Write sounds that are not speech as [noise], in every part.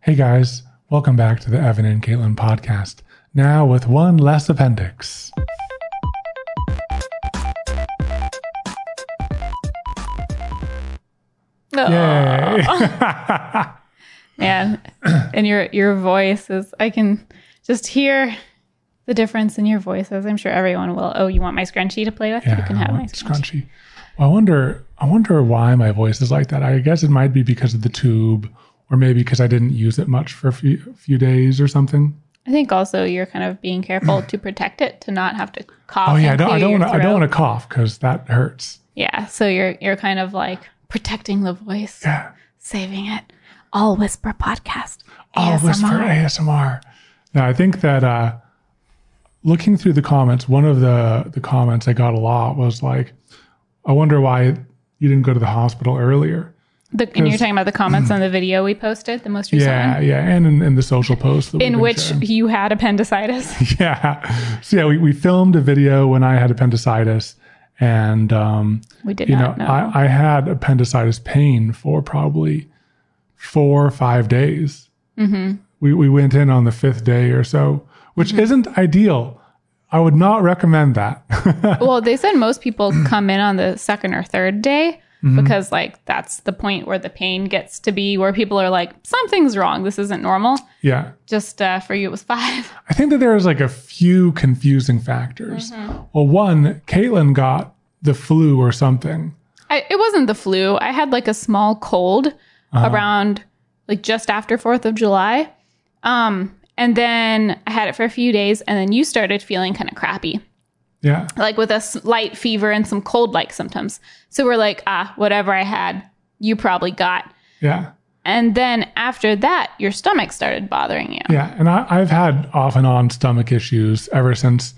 Hey guys, welcome back to the Evan and Katelyn podcast. Now with one less appendix. Yay! [laughs] Man, and your your voice is I can just hear the difference in your voices. I'm sure everyone will. Oh, you want my scrunchie to play with? Yeah, you can have my scrunchie. scrunchy. Well, I wonder. I wonder why my voice is like that. I guess it might be because of the tube, or maybe because I didn't use it much for a few, few days or something. I think also you're kind of being careful to protect it, to not have to cough. Oh yeah, I don't. I don't want to. I don't want to cough because that hurts. Yeah, so you're you're kind of like protecting the voice, Yeah. saving it. All whisper podcast. Whisper ASMR. ASMR. Now, I think that uh, looking through the comments, one of the the comments I got a lot was like, "I wonder why you didn't go to the hospital earlier." The, and you're talking about the comments on the video we posted, the most recent Yeah, one, yeah, yeah, and in, in the social post in which sharing. you had appendicitis. [laughs] yeah, so yeah, we, we filmed a video when I had appendicitis, and um, We did you know, not know. I, I had appendicitis pain for probably four or five days. Mm-hmm. We we went in on the fifth day or so, which Mm-hmm. isn't ideal. I would not recommend that. [laughs] well, they said most people come in on the second or third day Mm-hmm. because, like, that's the point where the pain gets to be where people are like, something's wrong. This isn't normal. yeah, Just uh, for you, it was five. [laughs] I think that there's like a few confusing factors. Mm-hmm. Well, one, Katelyn got the flu or something. I, it wasn't the flu. I had like a small cold Uh-huh. around like just after 4th of July. Um, and then I had it for a few days, and then you started feeling kind of crappy. Yeah, like with a slight fever and some cold like symptoms. So we're like, ah, whatever I had, you probably got. yeah. And then after that, your stomach started bothering you. Yeah, and I, I've had off and on stomach issues ever since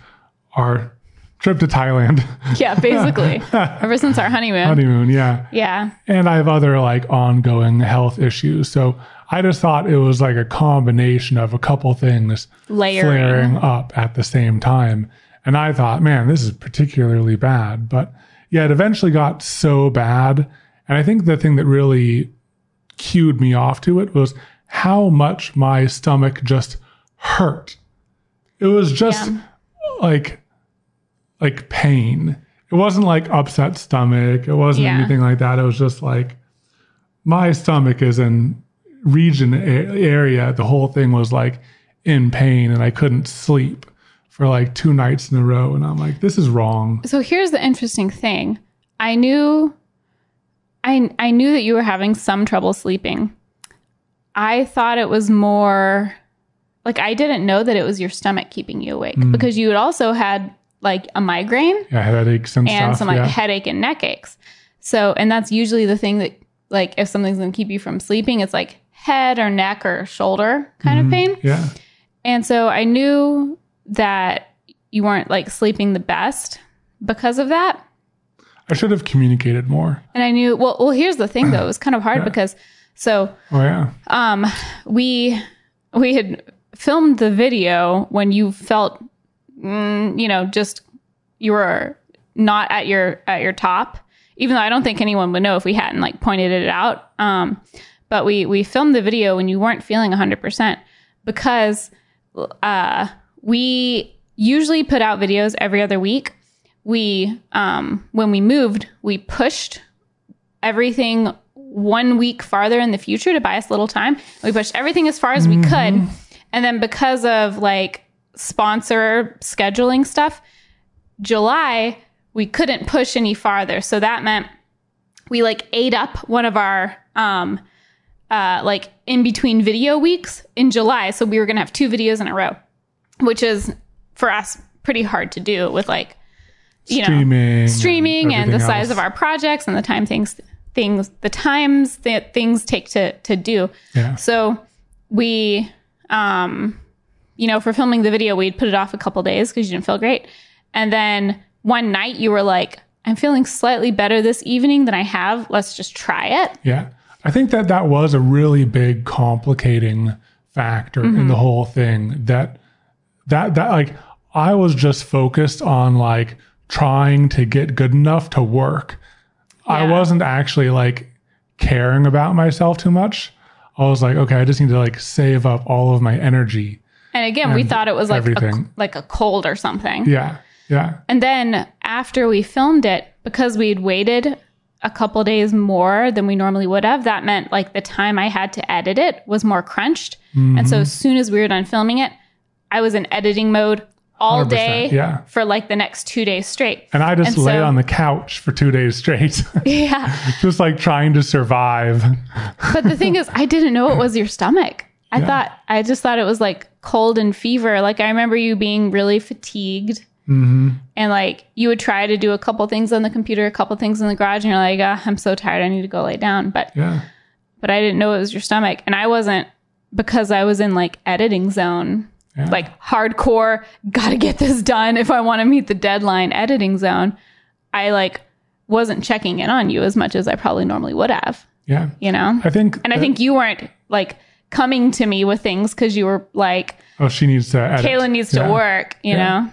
our trip to Thailand Yeah, [laughs] basically. [laughs] Ever since our honeymoon. honeymoon. Yeah, Yeah. and I have other like ongoing health issues. So I just thought it was like a combination of a couple things Layering. flaring up at the same time. And I thought, man, this is particularly bad. But yeah, it eventually got so bad. And I think the thing that really cued me off to it was how much my stomach just hurt. It was just Yeah. like like pain. It wasn't like upset stomach. It wasn't Yeah. anything like that. It was just like my stomach is in region a- area. The whole thing was like in pain and I couldn't sleep for like two nights in a row. And I'm like, this is wrong. So here's the interesting thing. I knew I I knew that you were having some trouble sleeping. I thought it was more like I didn't know that it was your stomach keeping you awake mm. because you had also had like a migraine Yeah, headaches and, and stuff. some like yeah. headache and neck aches. So, and that's usually the thing that like if something's going to keep you from sleeping, it's like head or neck or shoulder kind of mm-hmm. pain. yeah. And so I knew that you weren't like sleeping the best because of that. I should have communicated more. And I knew well well here's the thing though, it was kind of hard because so Oh, yeah. um we we had filmed the video when you felt mm, you know just you were not at your at your top even though i don't think anyone would know if we hadn't like pointed it out um but we we filmed the video when you weren't feeling 100% because uh we usually put out videos every other week we um when we moved we pushed everything one week farther in the future to buy us a little time. We pushed everything as far as we could. And then because of like sponsor scheduling stuff, July, we couldn't push any farther. So that meant we like ate up one of our um uh like in between video weeks in July. So we were gonna have two videos in a row, which is for us pretty hard to do with like you know Streaming. streaming and the size else. of our projects and the time things things the times that things take to to do Yeah. so we um you know for filming the video we'd put it off a couple days because you didn't feel great and then one night you were like i'm feeling slightly better this evening than i have let's just try it Yeah. I think that that was a really big complicating factor in Mm-hmm. the whole thing that that that like I was just focused on like trying to get good enough to work. I wasn't actually like caring about myself too much. I was like, okay, I just need to like save up all of my energy. And again, we thought it was like a, everything. like a cold or something. Yeah. Yeah. And then after we filmed it, because we'd waited a couple days more than we normally would have, that meant like the time I had to edit it was more crunched. And Mm-hmm. so as soon as we were done filming it, I was in editing mode all 100%, day yeah. for like the next two days straight. And I just And lay so- on the couch for two days straight, [laughs] yeah. just like trying to survive. But the thing is, I didn't know it was your stomach. I Yeah. thought, I just thought it was like cold and fever. Like I remember you being really fatigued. hmm And like you would try to do a couple things on the computer, a couple things in the garage, and you're like, ah, I'm so tired, I need to go lay down. But Yeah. but I didn't know it was your stomach. And I wasn't because I was in like editing zone, Yeah. like hardcore, gotta get this done if I want to meet the deadline editing zone. I like wasn't checking in on you as much as I probably normally would have, Yeah. you know? I think. And I think you weren't like coming to me with things because you were like, Oh, she needs to edit. Kayla needs to work, you Yeah. know?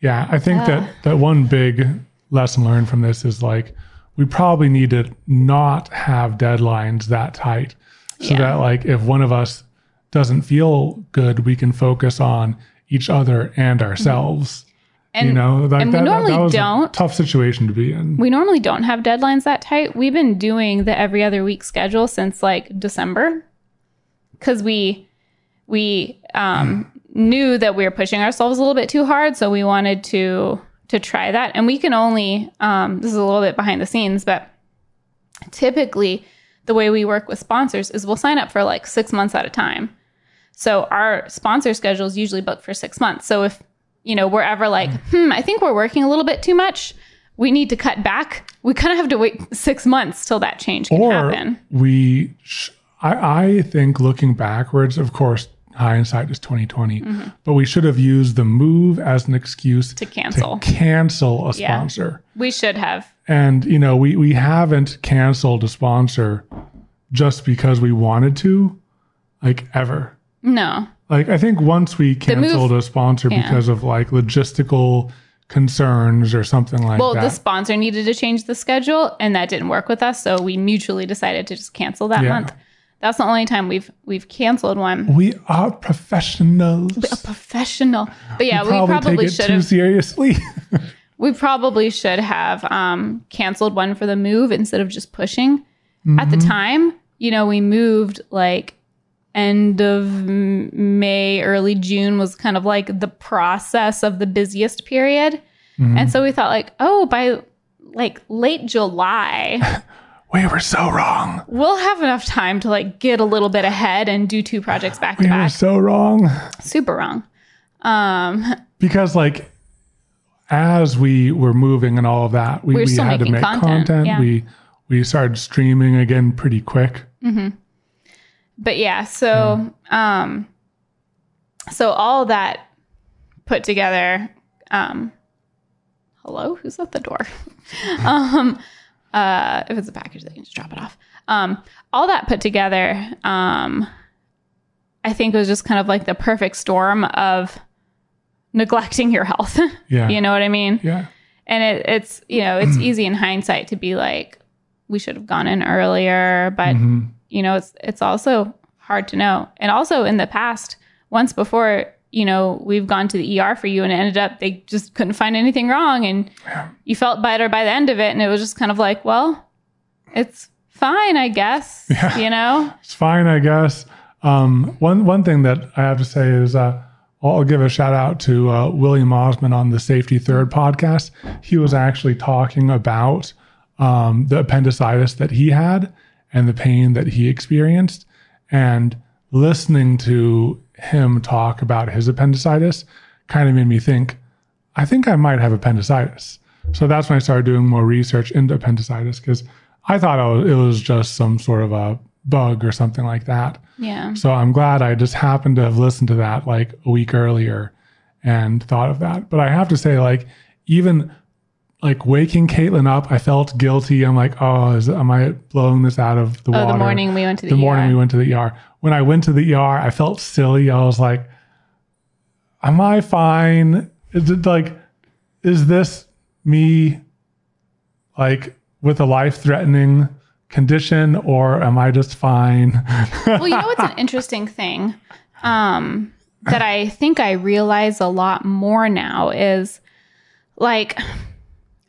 Yeah, I think that that one big lesson learned from this is like we probably need to not have deadlines that tight, so Yeah. that like if one of us doesn't feel good, we can focus on each other and ourselves. And, you know, like and we that, normally that don't. a tough situation to be in. we normally don't have deadlines that tight. We've been doing the every other week schedule since like December because we we um, knew that we were pushing ourselves a little bit too hard, so we wanted to to try that. And we can only um, this is a little bit behind the scenes, but typically the way we work with sponsors is we'll sign up for like six months at a time. So our sponsor schedule is usually booked for six months. So if you know we're ever like, hmm, I think we're working a little bit too much, we need to cut back. We kind of have to wait six months till that change can or happen. we, sh- I, I think looking backwards, of course, hindsight is twenty twenty, but we should have used the move as an excuse Mm-hmm. To cancel. to cancel a Yeah. sponsor. We should have. And you know, we we haven't canceled a sponsor just because we wanted to, like ever. No. Like I think once we move- canceled a sponsor Yeah. because of like logistical concerns or something like Well, that. Well, the sponsor needed to change the schedule and that didn't work with us, so we mutually decided to just cancel that Yeah. month. That's the only time we've we've canceled one. we are professionals. A professional. But yeah, we probably, probably should have seriously. [laughs] we probably should have um canceled one for the move instead of just pushing. At the Mm-hmm. time, you know, we moved like end of May, early June was kind of like the process of the busiest period. Mm-hmm. And so we thought like, oh, by like late July, [laughs] we were so wrong. we'll have enough time to like get a little bit ahead and do two projects back to We were back. so wrong. Super wrong. Um, because like as we were moving and all of that we, We we had to make content, content, yeah. we we started streaming again pretty quick but yeah, so um, so all that put together. Um, hello, who's at the door? [laughs] um, uh, if it's a package, they can just drop it off. Um, all that put together, um, I think was just kind of like the perfect storm of neglecting your health. [laughs] yeah you know what I mean? yeah and it, it's you know it's easy in hindsight to be like we should have gone in earlier but Mhm. You know it's it's also hard to know. And also in the past once before you know we've gone to the er for you and it ended up they just couldn't find anything wrong and you felt better by the end of it and it was just kind of like well it's fine i guess [laughs] Yeah. you know? It's fine i guess. Um one one thing that i have to say is uh I'll give a shout out to uh, William Osman on the Safety Third podcast. He was actually talking about um, the appendicitis that he had and the pain that he experienced. And listening to him talk about his appendicitis kind of made me think, I think I might have appendicitis. So that's when I started doing more research into appendicitis because I thought it was, just some sort of a bug or something like that. yeah So I'm glad I just happened to have listened to that like a week earlier and thought of that. But I have to say, like, even like waking Katelyn up, I felt guilty. I'm like, oh, is, am I blowing this out of the oh water? the morning we went to the, the morning ER. we went to the ER. When I went to the ER, I felt silly. I was like, am I fine? Is it like, is this me like with a life threatening condition or am I just fine? well, you know what's an [laughs] interesting thing um, that I think I realize a lot more now is like,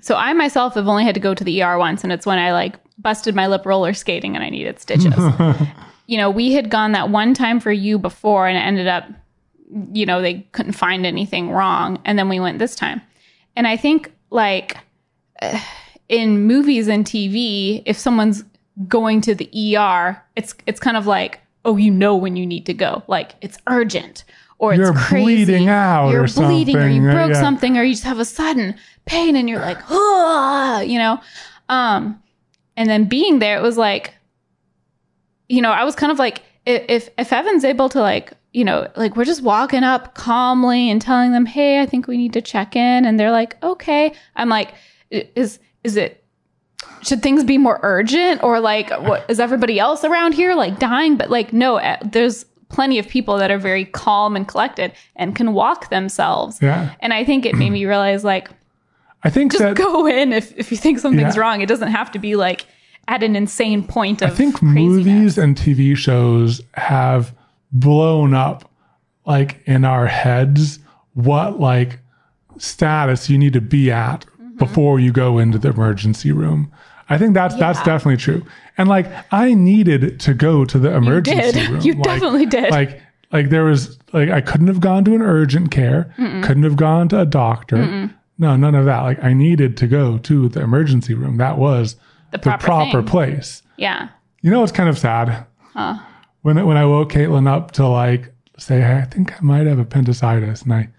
so I myself have only had to go to the ER once, and it's when I like busted my lip roller skating and I needed stitches. [laughs] you know, we had gone that one time for you before, and it ended up, you know, they couldn't find anything wrong, and then we went this time, and I think like. [sighs] in movies and TV, if someone's going to the ER, it's it's kind of like, oh, you know when you need to go. Like it's urgent or it's You're crazy. bleeding out or You're or bleeding or you broke yeah. something or you just have a sudden pain and you're like, ah, you know. Um and then being there, it was like, you know, I was kind of like, if if Evan's able to like, you know, like we're just walking up calmly and telling them, hey, I think we need to check in, and they're like, okay. I'm like, is is it should things be more urgent or like what is everybody else around here like dying but like no eh, there's plenty of people that are very calm and collected and can walk themselves Yeah. and i think it made me realize like I think just that go in if, if you think something's Yeah. wrong it doesn't have to be like at an insane point of I think craziness. movies and TV shows have blown up like in our heads what like status you need to be at Mm-hmm. before you go into the emergency room. I think that's that's definitely true. And like I needed to go to the emergency did. room. [laughs] You Like- definitely did. Like like there was like I couldn't have gone to an urgent care, couldn't have gone to a doctor. No, none of that. Like I needed to go to the emergency room. That was the the proper, proper place. yeah You know, it's kind of sad. Huh. When when I woke Katelyn up to like say, hey, I think I might have appendicitis, and I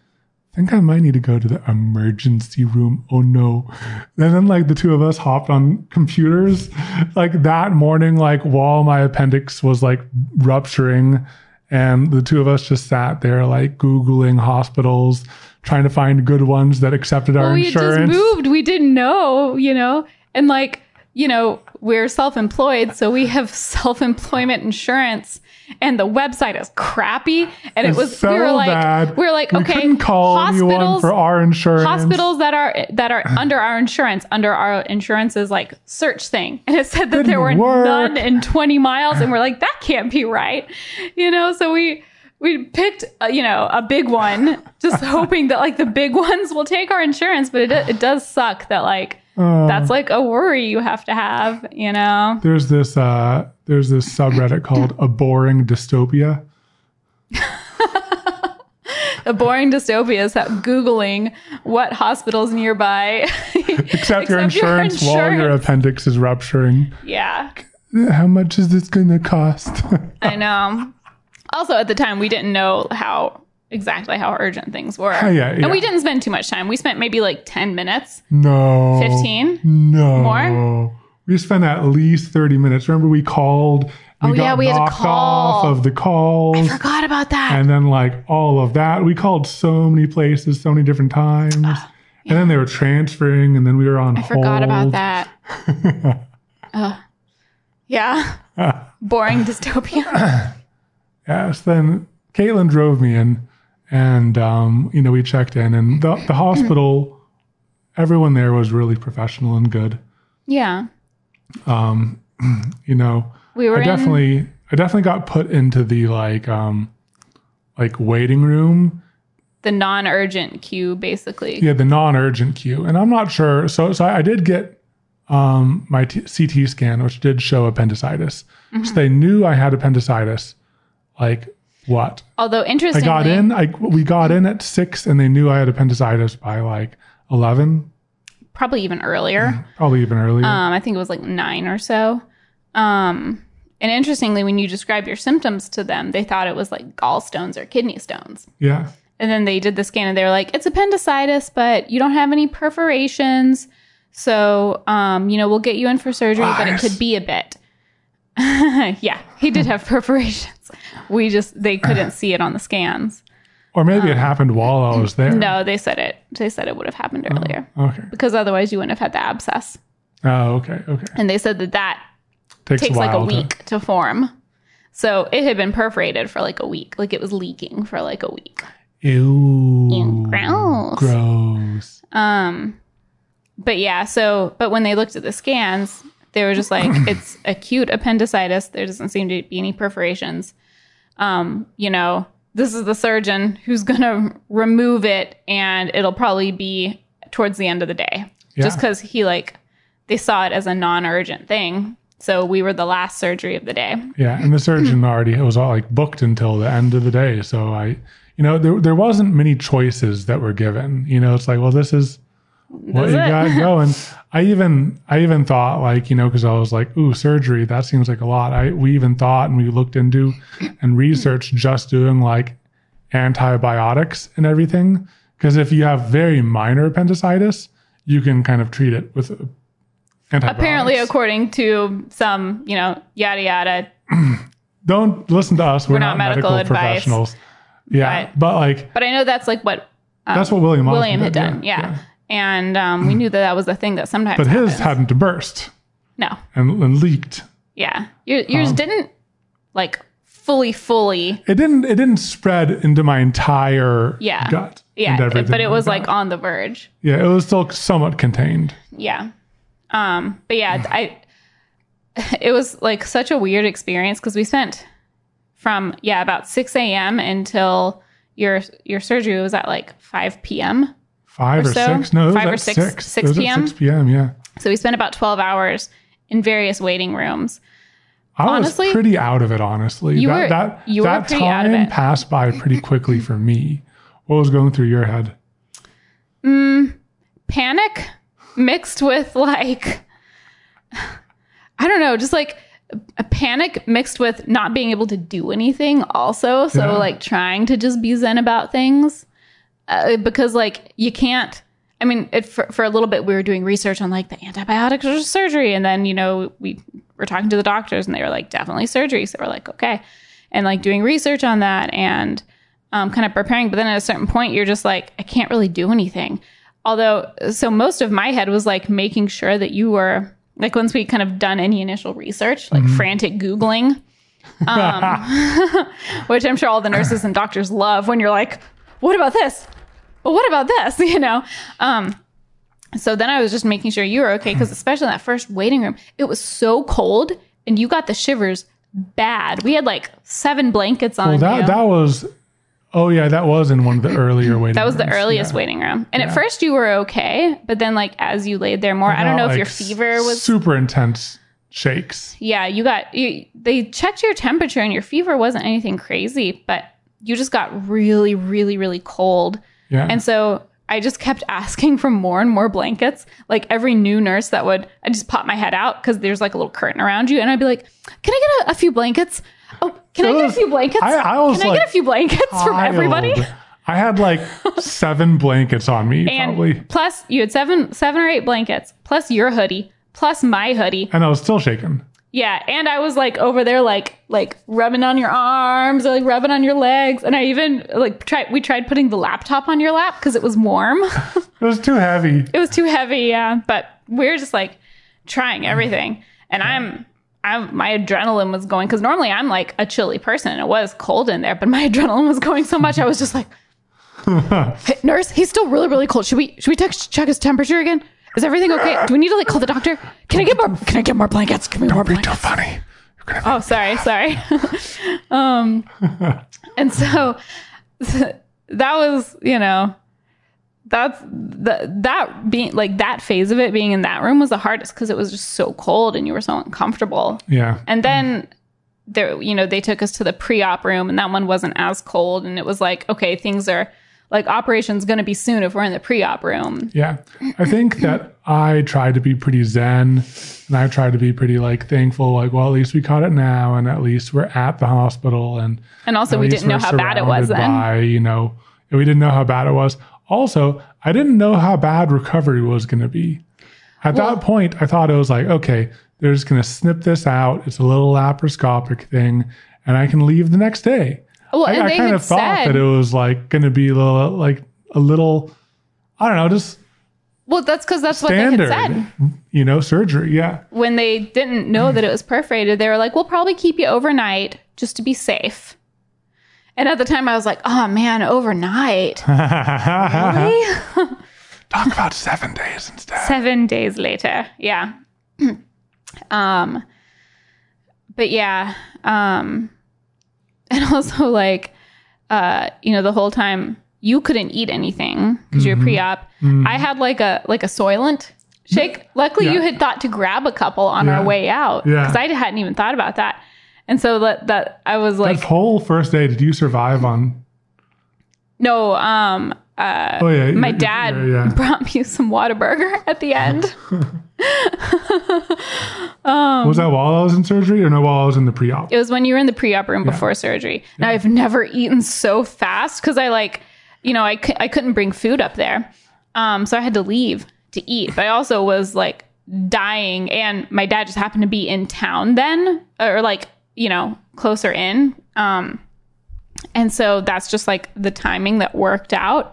think I might need to go to the emergency room. Oh no! And then like the two of us hopped on computers, like that morning, like while my appendix was like rupturing, and the two of us just sat there like googling hospitals, trying to find good ones that accepted our well, we had just insurance. moved we didn't know you know and like you know we're self-employed so we have [laughs] self-employment insurance and the website is crappy. And it was so we were like bad. we were like we okay call hospitals for our insurance. hospitals that are that are [laughs] under our insurance under our insurance's like search thing. And it said that Didn't there were work. none in 20 miles. And we're like that can't be right. You know so we we picked uh, you know a big one just [laughs] hoping that like the big ones will take our insurance. But it, it does suck that like Uh, that's like a worry you have to have you know? There's this uh there's this subreddit [laughs] called a boring dystopia. [laughs] a boring dystopia is that googling what hospitals nearby [laughs] Except, your insurance while your appendix is rupturing. yeah How much is this gonna cost? I know. Also, at the time, we didn't know how exactly how urgent things were. yeah, yeah. And we didn't spend too much time. We spent maybe like 10 minutes, no. 15. No. More? We spent at least 30 minutes. Remember we called we Oh, yeah, we knocked call. off of the calls. I forgot about that. and then like all of that. We called so many places, so many different times. And then they were transferring and then we were on I forgot about that. [laughs] uh, yeah. [laughs] Boring dystopia. [coughs] Yes. Then Katelyn drove me in, and um, you know we checked in, and the the hospital, everyone there was really professional and good. yeah. [clears throat] You know, We were I in. definitely I definitely got put into the like um like waiting room. the non urgent queue, basically. Yeah, the non-urgent queue, and I'm not sure. So so I did get um my t- CT scan, which did show appendicitis. Mm-hmm. So they knew I had appendicitis. Like what? Although, interesting. I got in. I we got in at six, and they knew I had appendicitis by like eleven, probably even earlier. probably even earlier. Um, I think it was like nine or so. Um, and interestingly, when you describe your symptoms to them, they thought it was like gallstones or kidney stones. yeah, And then they did the scan and they were like, it's appendicitis, but you don't have any perforations. So, um, you know, we'll get you in for surgery, but it could be a bit. [laughs] yeah, he did have [laughs] perforations. We just, they couldn't see it on the scans. Or maybe it happened while I was there. Um, No, they said it. They said it would have happened earlier Okay. because otherwise you wouldn't have had the abscess. Oh, okay. Okay. And they said that that Takes, takes a like a while to- week to form. So it had been perforated for like a week. Like it was leaking for like a week. Ew. Ew, gross. Gross. Um but yeah, so but when they looked at the scans, They were just like, [clears throat] it's acute appendicitis. There doesn't seem to be any perforations. Um, you know, this is the surgeon who's going to remove it, and it'll probably be towards the end of the day. Yeah. Just because he, like, they saw it as a non urgent thing. So we were the last surgery of the day. Yeah, and the surgeon [clears throat] already it was all like booked until the end of the day. So I, you know, there there wasn't many choices that were given. You know, it's like, well, this is what you it. got going. [laughs] I even I even thought like you know because I was like, ooh, surgery that seems like a lot. I we even thought and we looked into and researched just doing like antibiotics and everything because if you have very minor appendicitis, you can kind of treat it with antibiotics. Apparently, according to some, you know, yada yada. [clears throat] don't listen to us. We're, not not, medical medical, advice. professionals. Yeah, But- but like But I know that's like what um, that's what William Osman William had did, done. Yeah. And um, we knew that that was a thing that sometimes. But his hadn't burst no. and, and leaked. Yeah. Your, yours didn't like fully, fully. It didn't. It didn't spread into my entire Yeah. gut. Yeah. everything But it was that. like on the verge. yeah, it was still somewhat contained. Yeah. Um, but yeah, I [laughs] it was like such a weird experience because we spent from yeah, about six AM until your your surgery was at like five PM. Five Or or, so? six? No, Five or six- six. six It was at PM? Six p.m. Yeah, So we spent about twelve hours in various waiting rooms. I Honestly, was pretty out of it. Honestly, you that were- that you were that of time passed by pretty quickly for me. What was going through your head? Mm, panic mixed with like I don't know, just like a panic mixed with not being able to do anything also so Yeah. like trying to just be zen about things uh, because like you can't i mean it, for, for a little bit we were doing research on like the antibiotics or surgery. And then you know we were talking to the doctors and they were like definitely surgery. So we're like okay. And like doing research on that and um, kind of preparing. But then at a certain point you're just like i can't really do anything. Although so most of my head was like making sure that you were like once we kind of done any initial research like frantic googling um, [laughs] [laughs] which i'm sure all the nurses and doctors love when you're like what about this but what about this [laughs] you know um so then i was just making sure you were okay because especially in that first waiting room it was so cold and you got the shivers bad we had like seven blankets on Well, that you that was. Oh yeah, that was in one of the [clears throat] earlier waiting. Rooms. That was the rooms, earliest yeah. waiting room. And at first you were okay, but then like as you laid there more, I don't know if your fever was super intense shakes. yeah, you got you, they checked your temperature and your fever wasn't anything crazy, but you just got really really really cold. Yeah, And so I just kept [laughs] asking for more and more blankets. Like every new nurse that would, I just pop my head out because there's like a little curtain around you, and I'd be like, "Can I get a, a few blankets? Oh, can I It get a few blankets? I- I was can I get a few blankets from everybody?" [laughs] I had like seven blankets on me, And probably, plus, you had seven, seven or eight blankets, plus your hoodie, plus my hoodie. and I was still shaking. Yeah, and I was like over there, like like rubbing on your arms or like rubbing on your legs, and I even like tried. We tried putting the laptop on your lap because it was warm. [laughs] It was too heavy. it was too heavy, yeah. But we are just like trying everything, and I'm. I'm, my adrenaline was going because normally I'm like a chilly person and it was cold in there, but my [laughs] adrenaline was going so much I was just like, [laughs] hey, "Nurse, he's still really, really cold. Should we should we text, check his temperature again? Is everything okay? Do we need to like call the doctor? Can I get more? Can I get more blankets? Give me more Be too blankets." funny. Oh, sorry, [laughs] sorry. [laughs] um, and so [laughs] that was, you know, that's the that being like that phase of it being in that room was the hardest because it was just so cold and you were so uncomfortable. yeah. And then there, you know, they took us to the pre-op room and that one wasn't as cold and it was like, okay, things are like operation's going to be soon if we're in the pre-op room. Yeah. I think that I tried to be pretty zen and I tried to be pretty like thankful, like, well, at least we caught it now and at least we're at the hospital and And also we didn't know how bad it was then. By, you know, we didn't know how bad it was. Also, I didn't know how bad recovery was going to be. At Well- that point, I thought it was like, okay, they're just going to snip this out. It's a little laparoscopic thing and I can leave the next day. Well, I, and I they kind of thought said, that it was like going to be a little, like a little, I don't know, just well, that's because that's what they had said. you know, surgery. Yeah. when they didn't know that it was perforated, they were like, "We'll probably keep you overnight just to be safe." And at the time, I was like, "Oh man, overnight? [laughs] Really?" [laughs] Talk about seven days instead. Seven days later, yeah. [clears throat] Um, but yeah, um, and [laughs] also like, uh, you know, the whole time you couldn't eat anything because you're pre-op. I had like a like a Soylent shake. Luckily, Yeah. you had thought to grab a couple on Yeah. our way out Yeah. because I hadn't even thought about that. And so that that I was like, That whole first day, did you survive on? no, um, uh, Oh yeah, my yeah, dad Yeah, brought me some Whataburger [laughs] at the end. [laughs] was that while I was in surgery or no? While I was in the pre-op. It was when you were in the pre-op room before surgery. Now I've never eaten so fast because I like, you know, I, c- I couldn't bring food up there, um, so I had to leave to eat. But I also was like dying, and my dad just happened to be in town then, or like you know closer in. Um, and so that's just like the timing that worked out.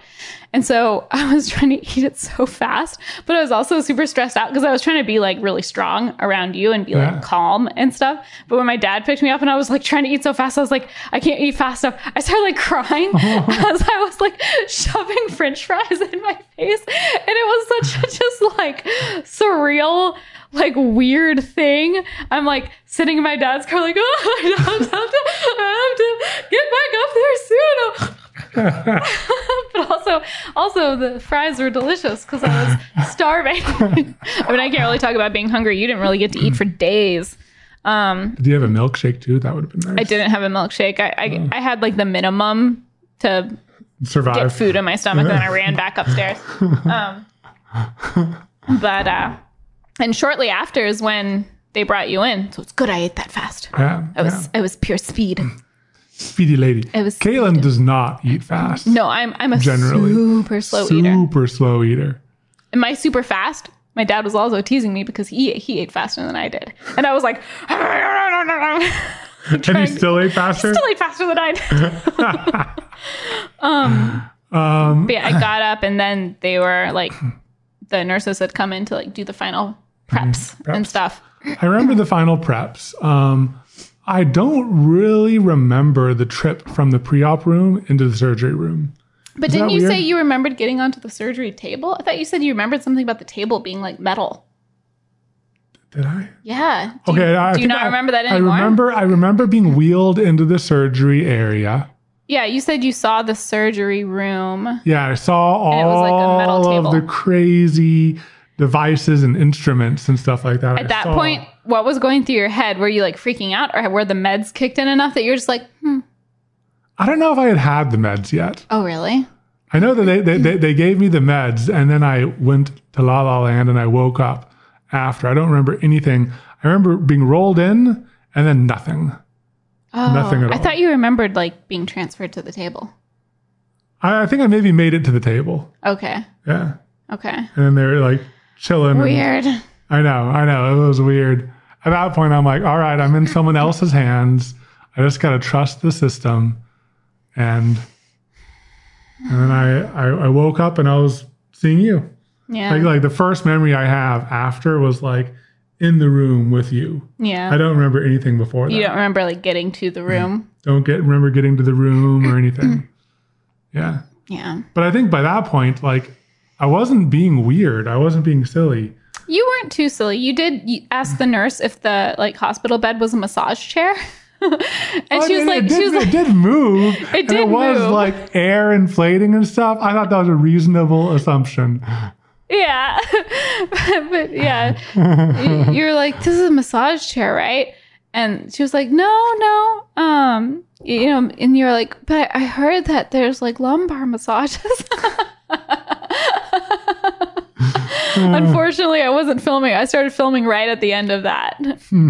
And so [laughs] I was trying to eat it so fast, but I was also super stressed out because I was trying to be like really strong around you and be Yeah. like calm and stuff. But when my dad picked me up and I was like trying to eat so fast, I was like, I can't eat fast enough. I started like crying [laughs] oh. [laughs] as I was like shoving french fries in my face. And it was such a just like surreal, like weird thing. I'm like sitting in my dad's car, like, [laughs] oh, I have to, I have to get back up there soon. [laughs] but also, also the fries were delicious because I was [laughs] starving. I mean, I can't really talk about being hungry. You didn't really get to eat for days. Um, Did you have a milkshake too? That would have been nice. I didn't have a milkshake. I, I, I had like the minimum to survive. get food in my stomach, and then I ran back upstairs. Um, but uh, and shortly after is when they brought you in. So it's good I ate that fast. Yeah, It was it was pure speed. speedy lady. It was Katelyn does not eat fast. No, I'm I'm a Generally. super slow eater. Super slow eater. Am I super fast? My dad was also teasing me because he he ate faster than I did, and I was like, [laughs] And you still ate faster? still ate faster than I did. [laughs] um, but yeah, I got up, and then they were like, the nurses had come in to like do the final preps, and preps. stuff. I remember the final preps. Um, I don't really remember the trip from the pre-op room into the surgery room. But Is didn't you weird? say you remembered getting onto the surgery table? I thought you said you remembered something about the table being like metal. Did I? Yeah. Do Okay. You, I do you not I- remember that anymore? I remember. I remember being wheeled into the surgery area. Yeah, you said you saw the surgery room. Yeah, I saw it was like a metal all table. of the crazy devices and instruments and stuff like that. At that point, what was going through your head? Were you like freaking out, or were the meds kicked in enough that you're just like, hmm, I don't know if I had had the meds yet. oh really? I know that they, they, they, they gave me the meds, and then I went to La La Land and I woke up after. I don't remember anything. I remember being rolled in and then nothing. Oh, Nothing at all. I thought you remembered like being transferred to the table. I, I think I maybe made it to the table. Okay, Yeah. okay, And then they were like chilling. and- weird. I know, I know. It was weird. At that point, I'm like, all right, I'm in someone else's hands. I just got to trust the system. And and then I, I, I woke up and I was seeing you. Yeah, Like, like the first memory I have after was like in the room with you. yeah. I don't remember anything before that. you don't remember like getting to the room. Mm-hmm. Don't get remember getting to the room or anything. Mm-hmm. yeah. Yeah, But I think by that point, like I wasn't being weird. I wasn't being silly. you weren't too silly. You did ask the nurse if the like hospital bed was a massage chair, [laughs] and she was it- like, it did, she was it like, did move. [laughs] It and did it was move. like air inflating and stuff. I thought that was a reasonable assumption. Yeah. [laughs] but yeah, you're like, this is a massage chair, right? And she was like, no, no. Um, you know, and you're like, but I heard that there's like lumbar massages. Unfortunately, I wasn't filming. I started filming right at the end of that.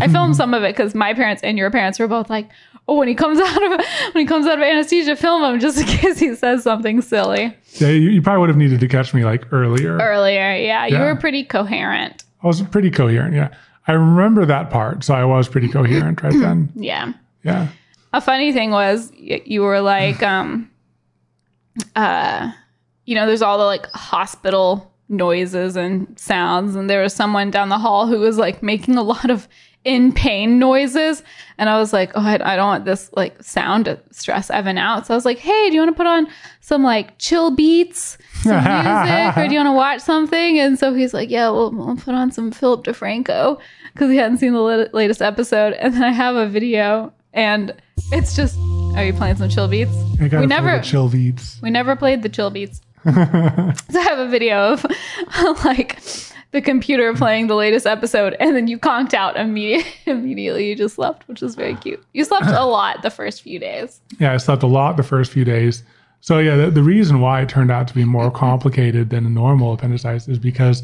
I filmed some of it because my parents and your parents were both like, "Oh, when he comes [laughs] out of when he comes out of anesthesia, film him just in [laughs] case he says something silly." Yeah, you, you probably would have needed to catch me like earlier. Earlier, yeah, you were pretty coherent. I was pretty coherent. Yeah, I remember that part, so I was pretty coherent right [clears throat] then. Yeah. Yeah. a funny thing was y- you were like um uh you know there's all the like hospital noises and sounds and there was someone down the hall who was like making a lot of in pain noises. And I was like, oh, I, I don't want this like sound to stress Evan out. So I was like, hey, do you want to put on some like chill beats, some music, or do you want to watch something? And so he's like, yeah, we'll, we'll put on some Philip DeFranco because he hadn't seen the lat- latest episode. And then I have a video, and it's just, are you playing some chill beats? We never, chill beats. we never played the chill beats. [laughs] so I have a video of [laughs] like the computer playing the latest episode, and then you conked out immediate, [laughs] immediately. You just left, which was very cute. You slept a lot the first few days. Yeah, I slept a lot the first few days. So yeah, the, the reason why it turned out to be more complicated than a normal appendicitis is because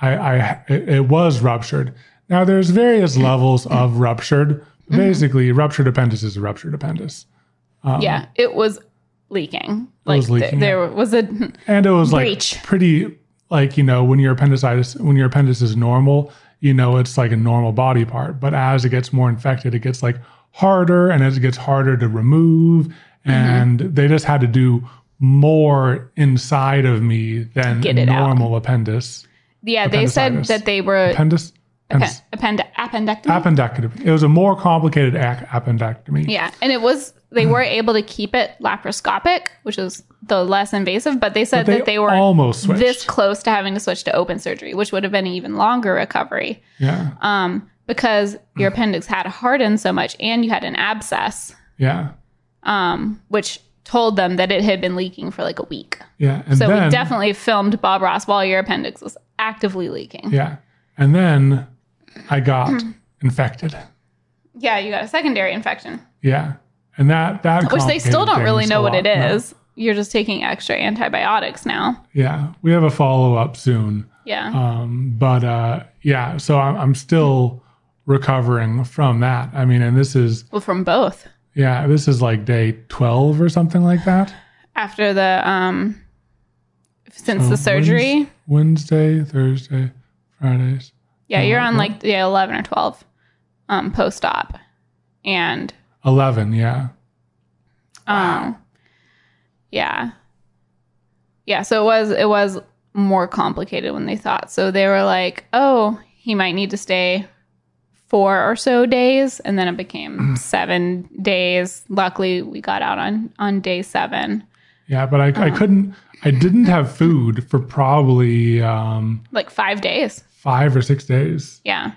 I, I it, it was ruptured. Now there's various levels of ruptured. Mm-hmm. Basically, ruptured appendix is a ruptured appendix, um, yeah, it was leaking. Like was leaking, th- there was a and it was like pretty like you know when your appendicitis when your appendix is normal, you know it's like a normal body part. But as it gets more infected, it gets like harder, and as it gets harder to remove, Mm-hmm. and they just had to do more inside of me than it out. normal appendix. yeah. They said that they were Appendix. append, append, appendectomy. Appendectomy. It was a more complicated ac- appendectomy. Yeah, and it was they were able to keep it laparoscopic, which is the less invasive, but they said They that they were almost switched. this close to having to switch to open surgery, which would have been an even longer recovery. yeah. Um, because your appendix had hardened so much and you had an abscess, Yeah. um, which told them that it had been leaking for like a week. Yeah. And So then, we definitely filmed Bob Ross while your appendix was actively leaking. Yeah. And then I got infected. Yeah, you got a secondary infection, Yeah. And that that which they still don't really know what lot. it No. You're just taking extra antibiotics now. Yeah. We have a follow up soon. Yeah. Um, but uh, yeah, so I'm, I'm still recovering from that. I mean, and this is well, from both. yeah, this is like day 12 or something like that. after the um since So the surgery. Wednesday, Thursday, Fridays. Yeah, you're on yeah. like yeah, 11 or 12 um post op. And 11, yeah. um yeah. Yeah, so it was it was more complicated when they thought. So they were like, "Oh, he might need to stay four or so days." And then it became [clears throat] 7 days. Luckily, we got out on on day 7. Yeah, but I, Uh-huh. I couldn't, I didn't have food for probably um, Like 5 days. Five or six days. Yeah.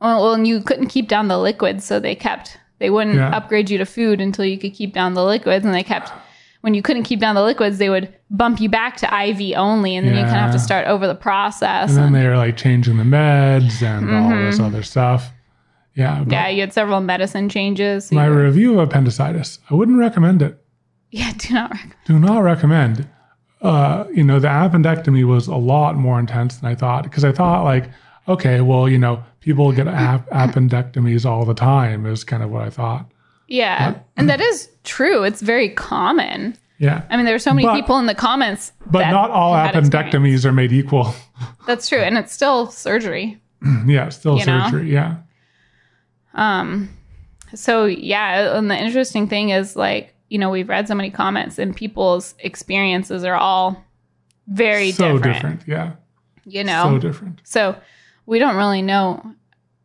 Well, well, and you couldn't keep down the liquids, so they kept they wouldn't Yeah. upgrade you to food until you could keep down the liquids, and they kept when you couldn't keep down the liquids, they would bump you back to IV only, and then you kind of have to start over the process. And then And, they were like changing the meds and all this other stuff. Yeah. Mm-hmm. yeah, you had several medicine changes. my were- review of appendicitis, I wouldn't recommend it. yeah, [laughs] do not recommend. Do not recommend. Uh, you know, the appendectomy was a lot more intense than I thought because I thought like, okay, well, you know, people get ap- [laughs] appendectomies all the time is kind of what I thought. Yeah, and that is true. It's very common. Yeah. I mean, there are so many But- people in the comments, But not all had experience. appendectomies are made equal. [laughs] That's true, and it's still surgery. [clears throat] yeah, still You know? surgery. Yeah. Um, so yeah, and the interesting thing is like, you know, we've read so many comments and people's experiences are all very so different, different. Yeah. you know? So different. So we don't really know.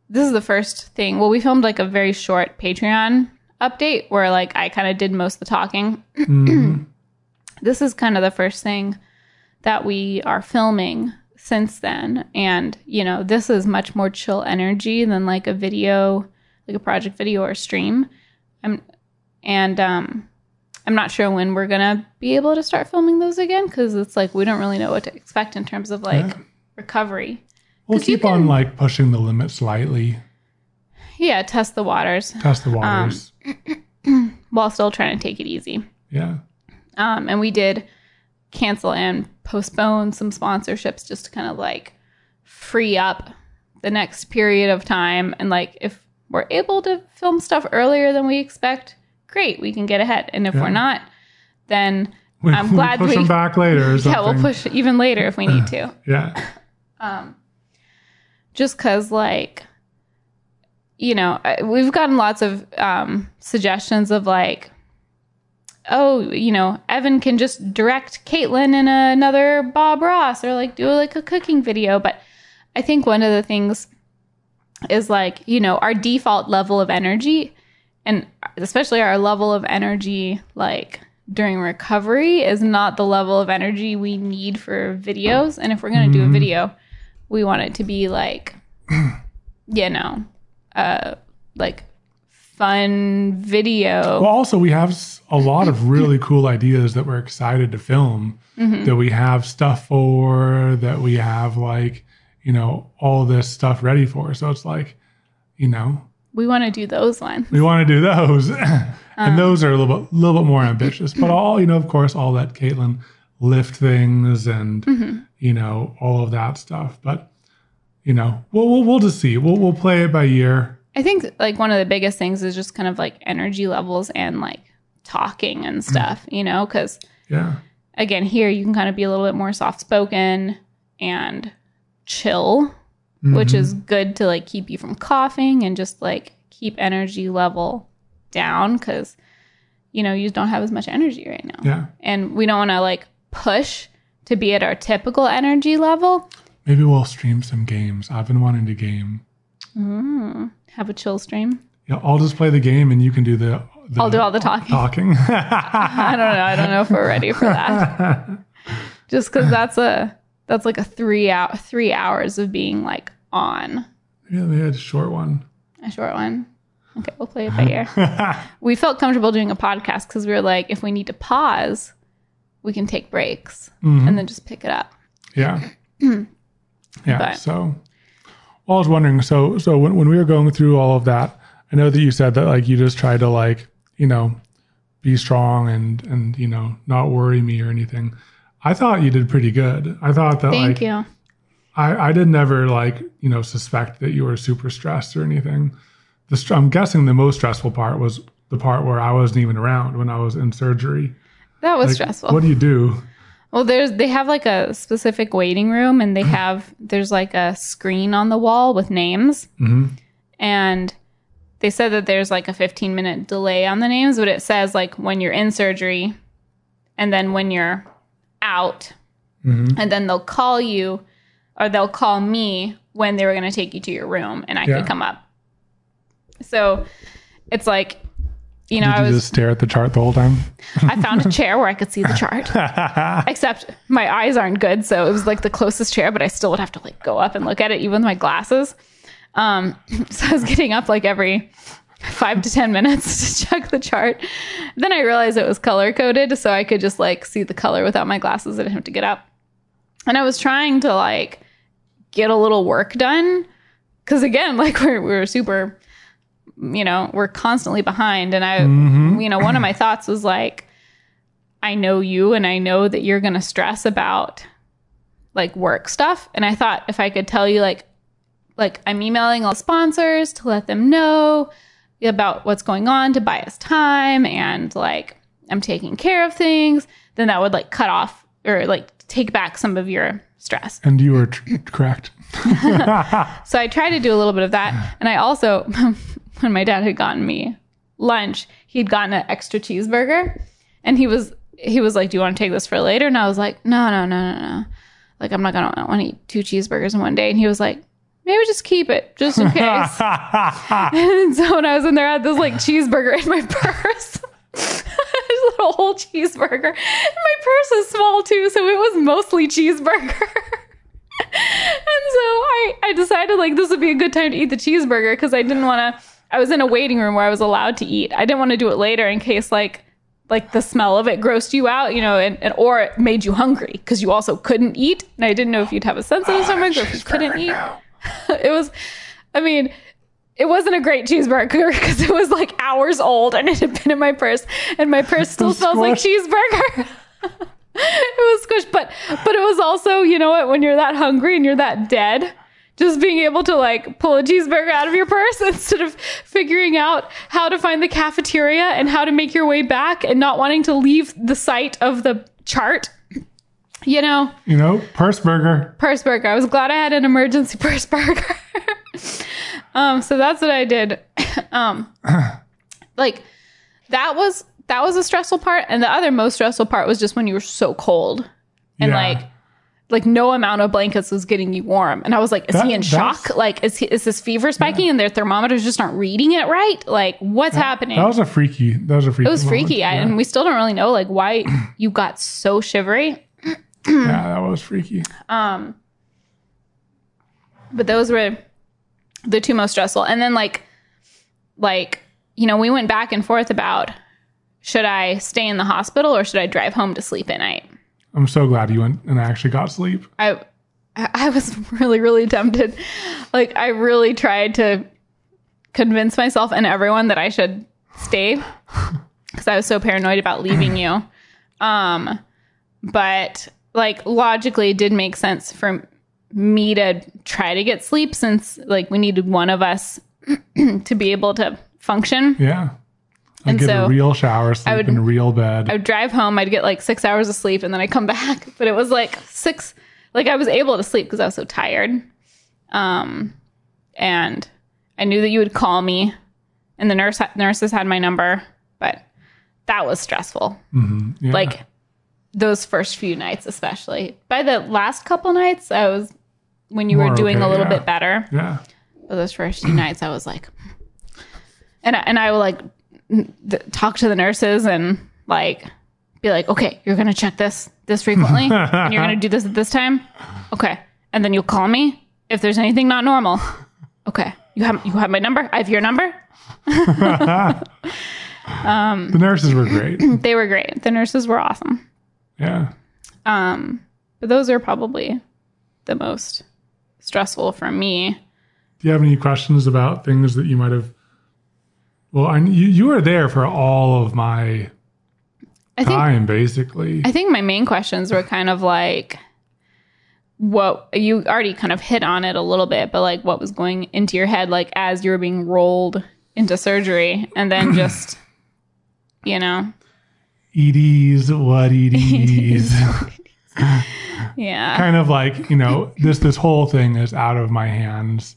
This is the first thing. Well, we filmed like a very short Patreon update where like I kind of did most of the talking. Mhm. [clears throat] This is kind of the first thing that we are filming since then. And, you know, this is much more chill energy than like a video, like a project video or stream. I'm, and, um, I'm not sure when we're gonna be able to start filming those again because it's like we don't really know what to expect in terms of like Yeah. recovery. We'll keep on like pushing the limit slightly, Yeah, test the waters test the waters. [clears throat] while still trying to take it easy. yeah. Um, and we did cancel and postpone some sponsorships just to kind of like free up the next period of time. And like, if we're able to film stuff earlier than we expect, great, we can get ahead. And if Yeah. we're not, then We, I'm [laughs] glad we push we- them back later or something. [laughs] yeah, we'll push even later if we need to. [laughs] Yeah. um, just because like you know we've gotten lots of um, suggestions of like oh you know evan can just direct katelyn in another bob ross or like do like a cooking video but i think one of the things is like, you know, our default level of energy and especially our level of energy like during recovery is not the level of energy we need for videos. And if we're going to do a video, we want it to be like, [clears throat] you know, uh, like fun video. Well, also we have a lot of really [clears throat] cool ideas that we're excited to film. That we have stuff for. That we have like you know all this stuff ready for. So it's like you know we want to do those ones. we want to do those, [laughs] and um, those are a little bit little bit more ambitious. But all you know, of course, all that Katelyn lift things and mm-hmm. you know all of that stuff. But you know, we'll we'll, we'll just see. We'll we'll play it by year. I think like one of the biggest things is just kind of like energy levels and like talking and mm. stuff, you know, because Yeah. again, here you can kind of be a little bit more soft spoken and chill, which is mm-hmm. good to like keep you from coughing and just like keep energy level down because you know you just don't have as much energy right now. Yeah. And we don't want to like push to be at our typical energy level. Maybe we'll stream some games. I've been wanting to game. Mm. Have a chill stream. Yeah, I'll just play the game and you can do the. the I'll do all the talking. talking. [laughs] I don't know. I don't know if we're ready for that. [laughs] Just because that's a that's like a three hour three hours of being like on yeah, they had a short one. a short one. Okay, we'll play it by ear. [laughs] we felt comfortable doing a podcast because we were like, if we need to pause, we can take breaks mm-hmm. and then just pick it up. Yeah. [clears throat] yeah. But- So, well, I was wondering. So, so when when we were going through all of that, I know that you said that like you just tried to like you know be strong and and you know not worry me or anything. I thought you did pretty good. I thought that Thank like you. I, I did never like you know suspect that you were super stressed or anything. The str- I'm guessing the most stressful part was the part where I wasn't even around when I was in surgery. That was Like, stressful. What do you do? Well, there's they have like a specific waiting room, and they have [clears throat] there's like a screen on the wall with names, Mhm. and they said that there's like a 15 minute delay on the names, but it says like when you're in surgery, and then when you're out, Mhm. and then they'll call you, or they'll call me when they were going to take you to your room, and I Yeah. could come up. So it's like, you know, Did I was just stare at the chart the whole time? [laughs] I found a [laughs] chair where I could see the chart. [laughs] Except my eyes aren't good, so it was like the closest chair, but I still would have to like go up and look at it even with my glasses. Um, so I was getting up like every five to ten minutes [laughs] to check the chart. Then I realized it was color coded, so I could just like see the color without my glasses. I didn't have to get up. And I was trying to like get a little work done because again, [laughs] like we're we're super, you know, we're constantly behind. And I, mm-hmm. you know, one of my thoughts was like, I know you, and I know that you're gonna stress about like work stuff. And I thought if I could tell you like, like I'm emailing all sponsors to let them know about what's going on to buy us time and like I'm taking care of things, then that would like cut off or like take back some of your stress. and you were tr- correct. [laughs] So I tried to do a little bit of that. And I also, [laughs] when my dad had gotten me lunch, he'd gotten an extra cheeseburger and he was, he was like, do you want to take this for later? And I was like, no, no, no, no, no. Like, I'm not going to want to eat two cheeseburgers in one day. And he was like, maybe just keep it just in case. and [laughs] [laughs] so when I was in there, I had this like cheeseburger in my [laughs] purse. this little whole cheeseburger. And my purse is small too, so it was mostly cheeseburger. and so I, I decided like this would be a good time to eat the cheeseburger because I didn't want to. I was in a waiting room where I was allowed to eat. I didn't want to do it later in case like like the smell of it grossed you out, you know, and, and or it made you hungry because you also couldn't eat. And I didn't know if you'd have a sensitive ah, stomach or if you couldn't eat. [laughs] it was, I mean, it wasn't a great cheeseburger [laughs] because it was like hours old and it had been in my purse, and my purse [laughs] still smells like cheeseburger. it was squished, but but it was also, you know what? When you're that hungry and you're that dead, just being able to like pull a cheeseburger out of your purse instead of figuring out how to find the cafeteria and how to make your way back and not wanting to leave the site of the chart. You know, you know, purse burger. purse burger. I was glad I had an emergency [laughs] purse burger. um, so that's what I did. [coughs] um, [coughs] like that was that was a stressful part, and the other most stressful part was just when you were so cold and Yeah. like like no amount of blankets was getting you warm. And I was like, is That- he in shock? Like, is he, is this fever spiking and their thermometers just aren't reading it right? Like, what's happening? That was a freaky. That was a freaky. it was freaky. I, and we still don't really know like why [coughs] you got so shivery. Yeah, [clears throat] that was freaky. Um, but those were the two most stressful. And then like, like you know, we went back and forth about should I stay in the hospital or should I drive home to sleep at night. I'm so glad you went and I actually got sleep. I I was [laughs] really really tempted. Like I really tried to convince myself and everyone that I should stay [laughs] because I was so paranoid about leaving you. Um, but like logically, it did make sense for me to try to get sleep since like we needed one of us [clears throat] to be able to function. Yeah. I And get so a real shower, sleep would- in a real bed. I would drive home, I'd get like six hours of sleep, and then I'd come [laughs] back. But it was like six, like I was able to sleep because I was so tired. Um, and I knew that you would call me, and the nurse nurses had my number, but that was stressful. Mhm. Yeah. Like those first few nights, especially. By the last couple nights, I was when you were doing okay, a little yeah. bit better. yeah. But those first few nights, I was like, and I, and I would like th- talk to the nurses and like be like, okay, you're gonna check this this frequently, and you're gonna do this at this time, okay, and then you'll call me if there's anything not normal. Okay, you have you have my number. I have your number. [laughs] Um, the nurses were great. [clears throat] They were great. The nurses were awesome. Yeah. Um, but those are probably the most stressful for me. Do you have any questions about things that you might have? Well, I, you you were there for all of my I think time, basically. I think my main questions were kind of like what you already kind of hit on it a little bit, but like what was going into your head like as you were being rolled into surgery and then [clears throat] just you know, EDs, what EDs? [laughs] [laughs] yeah. kind of like you know this this whole thing is out of my hands,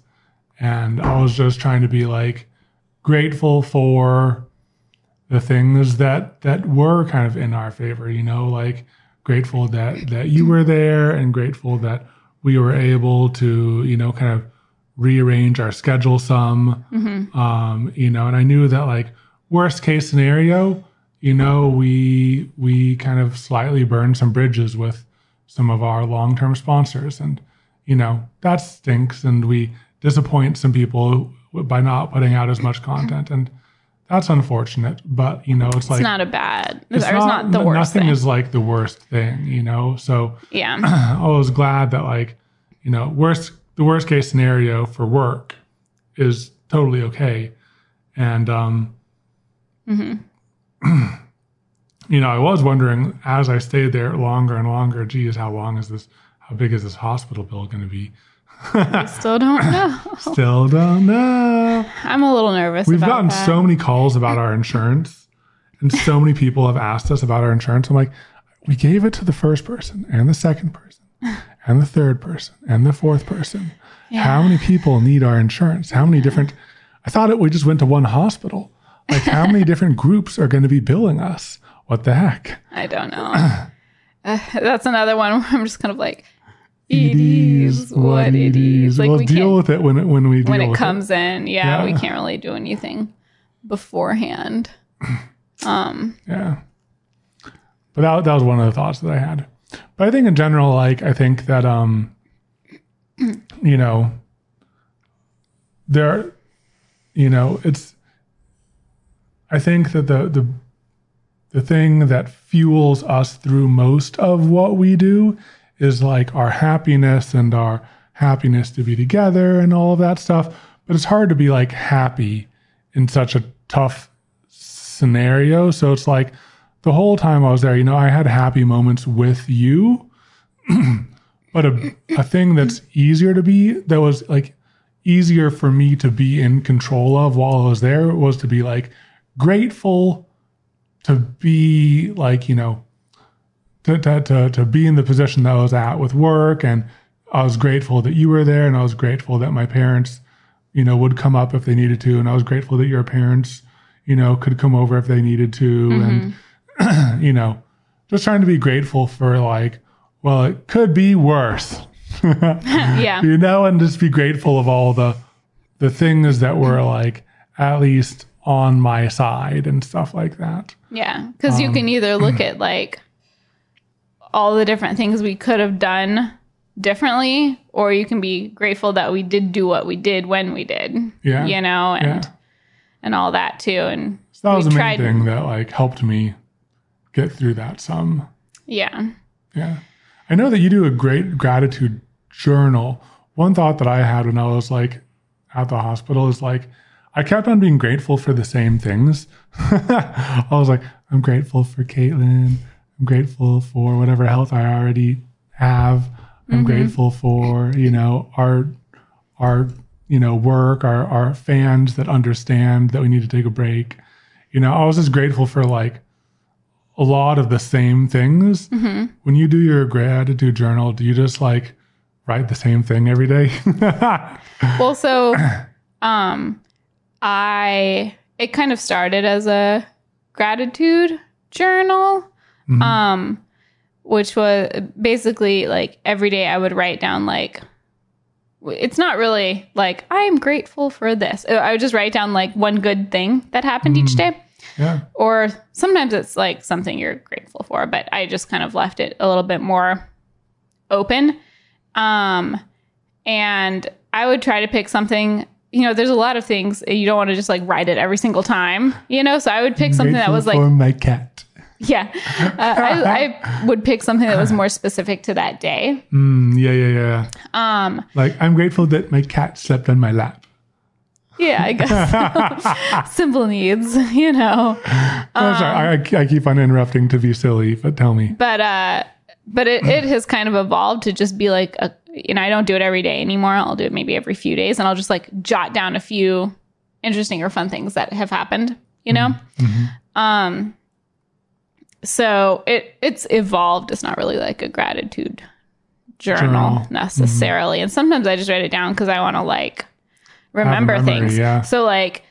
and I was just trying to be like grateful for the things that that were kind of in our favor. You know, like grateful that that you were there, and grateful that we were able to you know kind of rearrange our schedule some. Um, you know, and I knew that like worst case scenario, you know, we we kind of slightly burned some bridges with some of our long-term sponsors and you know that stinks and we disappoint some people by not putting out as much content and that's unfortunate but you know it's like It's not a bad. It's, it's not, the worst nothing thing. is like the worst thing you know so yeah. [clears throat] I was glad that like you know worst the worst case scenario for work is totally okay and um [clears throat] you know I was wondering as I stayed there longer and longer geez how long is this how big is this hospital bill going to be? I [laughs] still don't know. still don't know. I'm a little nervous we've gotten that. so many calls about our insurance and so many people have asked us about our insurance. I'm like we gave it to the first person and the second person and the third person and the fourth person. How many people need our insurance? How many different i thought it we just went to one hospital like how many different groups are going to be billing us what the heck I don't know. [clears throat] Uh, that's another one where I'm just kind of like, it EDs, what it is. Like we'll we deal with it when it when we when it comes in. Yeah, we can't really do anything beforehand. [clears throat] Um, Yeah. But that, that was one of the thoughts that I had. But I think in general, like, I think that, um, [clears throat] you know, there, you know, it's, I think that the, the, the thing that fuels us through most of what we do is like our happiness and our happiness to be together and all of that stuff. But it's hard to be like happy in such a tough scenario. So it's like the whole time I was there, you know, I had happy moments with you. [clears throat] but a, a thing that's easier to be, that was like easier for me to be in control of while I was there was to be like grateful to be like, you know, to, to, to, to be in the position that I was at with work. And I was grateful that you were there. And I was grateful that my parents, you know, would come up if they needed to. And I was grateful that your parents, you know, could come over if they needed to. And, mm-hmm. [clears throat] you know, just trying to be grateful for like well, it could be worse. [laughs] yeah. you know, and just be grateful of all the the things that were like at least on my side and stuff like that. Yeah. Because you Um, can either look [clears throat] at like all the different things we could have done differently, or you can be grateful that we did do what we did when we did. Yeah. You know, and Yeah. and all that too. And So that was we the tried- main thing that like helped me get through that some. yeah. Yeah. I know that you do a great gratitude journal. One thought that I had when I was like at the hospital is like, I kept on being grateful for the same things. [laughs] I was like, I'm grateful for Katelyn. I'm grateful for whatever health I already have. I'm grateful for, you know, our, our, you know, work, our, our fans that understand that we need to take a break. You know, I was just grateful for like a lot of the same things. When you do your gratitude journal, do you just like write the same thing every day? [laughs] Well, so um I it kind of started as a gratitude journal. Um which was basically like every day I would write down like it's not really like I'm grateful for this. I would just write down like one good thing that happened each day. yeah. Or sometimes it's like something you're grateful for, but I just kind of left it a little bit more open. Um, and I would try to pick something. You know, there's a lot of things you don't want to just like write it every single time. You know, so I would pick something that was like, my cat. yeah, uh, I, I would pick something that was more specific to that day. Mm, yeah, yeah, yeah. Um, Like I'm grateful that my cat slept on my lap. yeah, I guess [laughs] simple needs. You know, Oh, sorry, I, I keep on interrupting to be silly, but tell me. but uh but it, it has kind of evolved to just be like a you know i don't do it every day anymore. I'll do it maybe every few days and i'll just like jot down a few interesting or fun things that have happened you know? Um so it it's evolved. It's not really like a gratitude journal, Journal. necessarily. And sometimes i just write it down because i want to like remember things. yeah. so like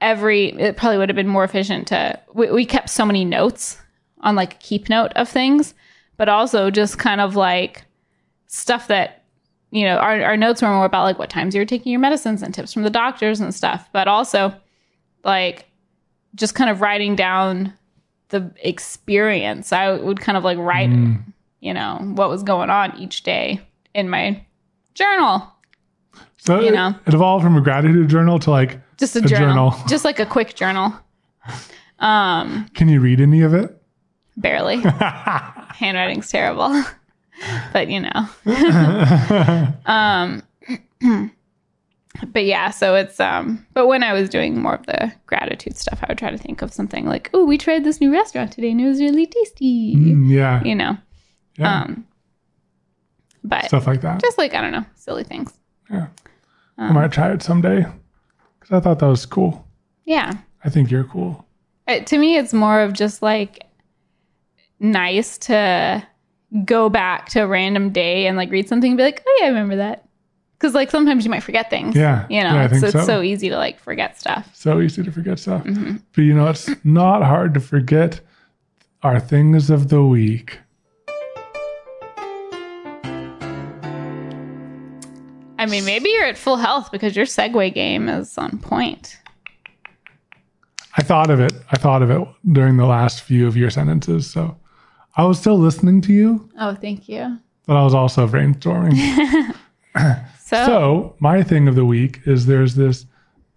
every it probably would have been more efficient to we, we kept so many notes on like a keep note of things but also just kind of like stuff that you know our, our notes were more about like what times you were taking your medicines and tips from the doctors and stuff but also like just kind of writing down the experience i would kind of like write you know what was going on each day in my journal So You know. it evolved from a gratitude journal to like, just a, A journal. journal. [laughs] just like a quick journal [laughs] um can you read any of it? barely [laughs] handwriting's terrible but you know [laughs] um [clears throat] but yeah so it's um but when i was doing more of the gratitude stuff i would try to think of something like oh we tried this new restaurant today and it was really tasty Mm, yeah. you know yeah. um but Stuff like that. just like i don't know silly things Yeah. I might try it someday because I thought that was cool. yeah I think you're cool. it, to me it's more of just like nice to go back to a random day and like read something and be like oh yeah i remember that because like sometimes you might forget things Yeah. you know Yeah, I it's, so. so easy to like forget stuff So easy to forget stuff. Mm-hmm. But you know, it's not hard to forget our things of the week. i mean maybe you're at full health because your segue game is on point I thought of it. I thought of it during the last few of your sentences. So I was still listening to you, oh thank you but I was also brainstorming. [laughs] so, so my thing of the week is there's this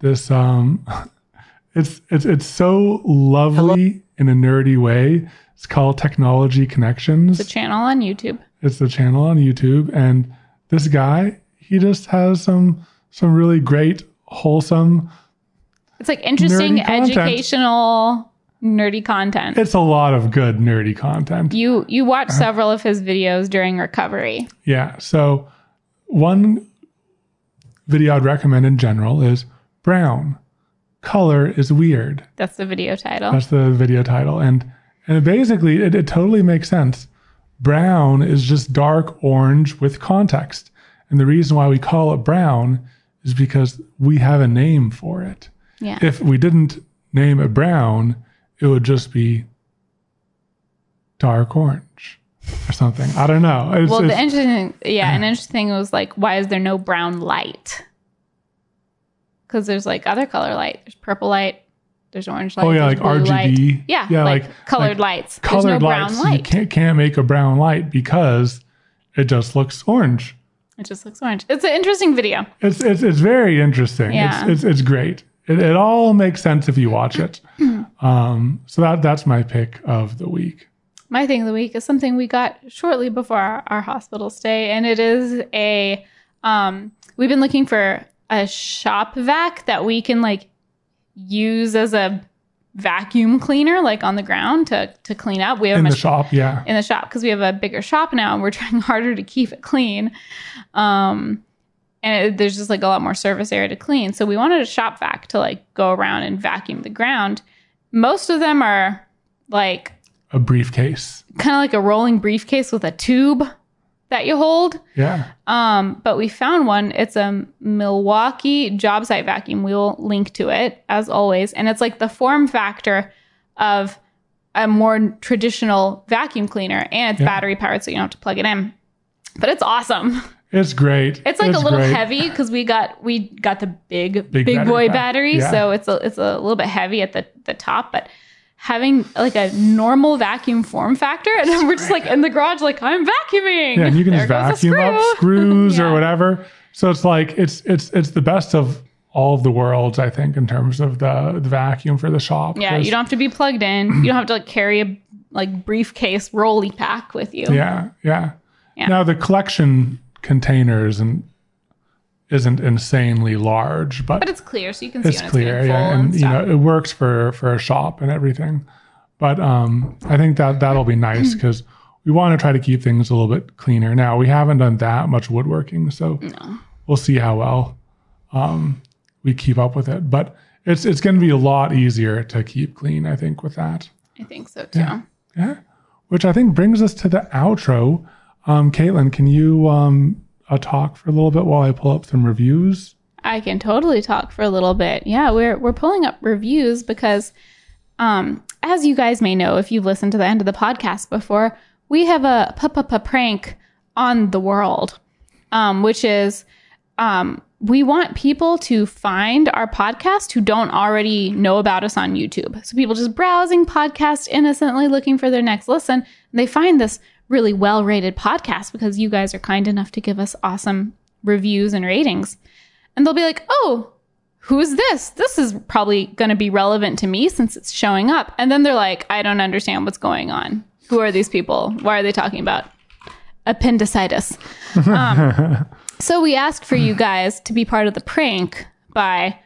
this um [laughs] it's it's it's so lovely in a nerdy way. It's called Technology Connections. the channel on youtube It's the channel on YouTube, and this guy he just has some some really great wholesome. it's like interesting educational nerdy content It's a lot of good nerdy content. you you watch uh-huh. several of his videos during recovery Yeah. So one video I'd recommend in general is brown. Color is weird. that's the video title That's the video title. And and basically it, it totally makes sense. Brown is just dark orange with context. And the reason why we call it brown is because we have a name for it. yeah If we didn't name it brown, it would just be dark orange. or something. I don't know. It's, Well, the interesting, yeah, an [clears throat] interesting thing was like, why is there no brown light? Because there's like other color light. There's purple light. There's orange light. oh yeah, like blue light. RGB. Yeah, yeah, like, like colored like lights. colored there's no brown lights. You light. can't can't make a brown light because it just looks orange. It just looks orange. It's an interesting video. It's it's it's very interesting. Yeah. It's, it's it's great. It, it all makes sense if you watch it. [clears throat] um, so that that's my pick of the week. My thing of the week is something we got shortly before our, our hospital stay, and it is a. Um, we've been looking for a shop vac that we can like use as a vacuum cleaner, like on the ground to to clean up. We have In a the shop, yeah. in the shop because we have a bigger shop now and we're [laughs] trying harder to keep it clean. Um, and it, there's just like a lot more surface area to clean. So we wanted a shop vac to like go around and vacuum the ground. Most of them are like A briefcase. kind of like a rolling briefcase with a tube that you hold. Yeah. Um, but we found one. It's a Milwaukee job site vacuum. We'll link to it as always. And it's like the form factor of a more traditional vacuum cleaner and it's Yeah. battery powered so you don't have to plug it in. But it's awesome. [laughs] It's great. It's like a little great. heavy because we got we got the big Big big, battery boy pack. battery, Yeah. so it's a it's a little bit heavy at the the top, but having like a normal vacuum form factor, and we're just like in the garage, like I'm vacuuming. Yeah, and you can [laughs] There just vacuum up screws [laughs] Yeah. or whatever. So it's like it's it's it's the best of all of the worlds, I think, in terms of the, the vacuum for the shop. yeah you don't have to be plugged in. You don't have to like carry a like briefcase rolly pack with you. Yeah, yeah. Yeah. Now the collection containers and isn't insanely large, but, But it's clear, so you can see it's clear, it's full yeah, and, and you know it works for for a shop and everything. But um, I think that that'll be nice [clears throat] because we want to try to keep things a little bit cleaner. Now we haven't done that much woodworking, so no. we'll see how well um, we keep up with it. But it's it's going to be a lot easier to keep clean, I think, with that. I think so too. Yeah. Yeah. Which I think brings us to the outro. Um, Katelyn, can you um, uh, talk for a little bit while I pull up some reviews? I can totally talk for a little bit. Yeah, we're we're pulling up reviews because um as you guys may know if you've listened to the end of the podcast before, we have a pa prank on the world. Um which is um we want people to find our podcast who don't already know about us on YouTube. So people just browsing podcasts innocently looking for their next listen, they find this really well-rated podcast because you guys are kind enough to give us awesome reviews and ratings and they'll be like, "Oh, who's this? This is probably going to be relevant to me since it's showing up." And then they're like, "I don't understand what's going on. Who are these people? Why are they talking about appendicitis?" [laughs] Um, so we asked for you guys to be part of the prank by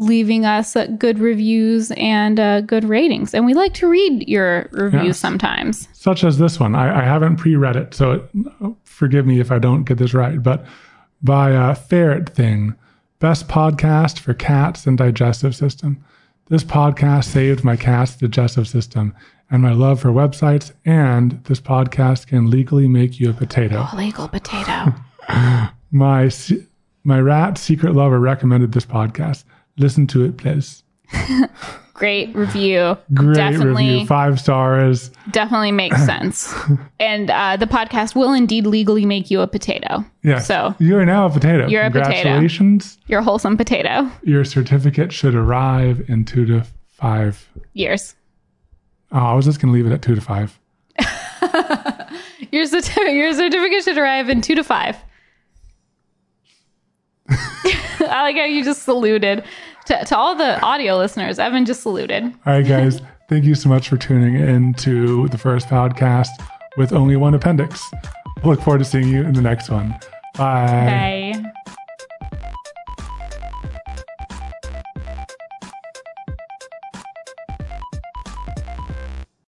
leaving us uh, good reviews and uh, good ratings, and we like to read your reviews Yes. sometimes. Such as this one. I, I haven't pre read it, so it, forgive me if I don't get this right. But by uh, Ferret Thing, best podcast for cats and digestive system. This podcast saved my cat's digestive system and my love for websites, and this podcast can legally make you a potato. Legal potato. [laughs] My my rat secret lover recommended this podcast. Listen to it, please. [laughs] Great review. Great Definitely. review, five stars. definitely makes [laughs] sense. and uh, the podcast will indeed legally make you a potato. Yes. So you are now a potato. You're a potato. Congratulations. you're a wholesome potato. Your certificate should arrive in two to five. Years. Oh, I was just gonna leave it at two to five. [laughs] Your, certi- your certificate should arrive in two to five. [laughs] I like how you just saluted. To, to all the audio listeners, Evan just saluted. All right, guys. [laughs] thank you so much for tuning in to the first podcast with only one appendix. Look forward to seeing you in the next one. Bye. Bye.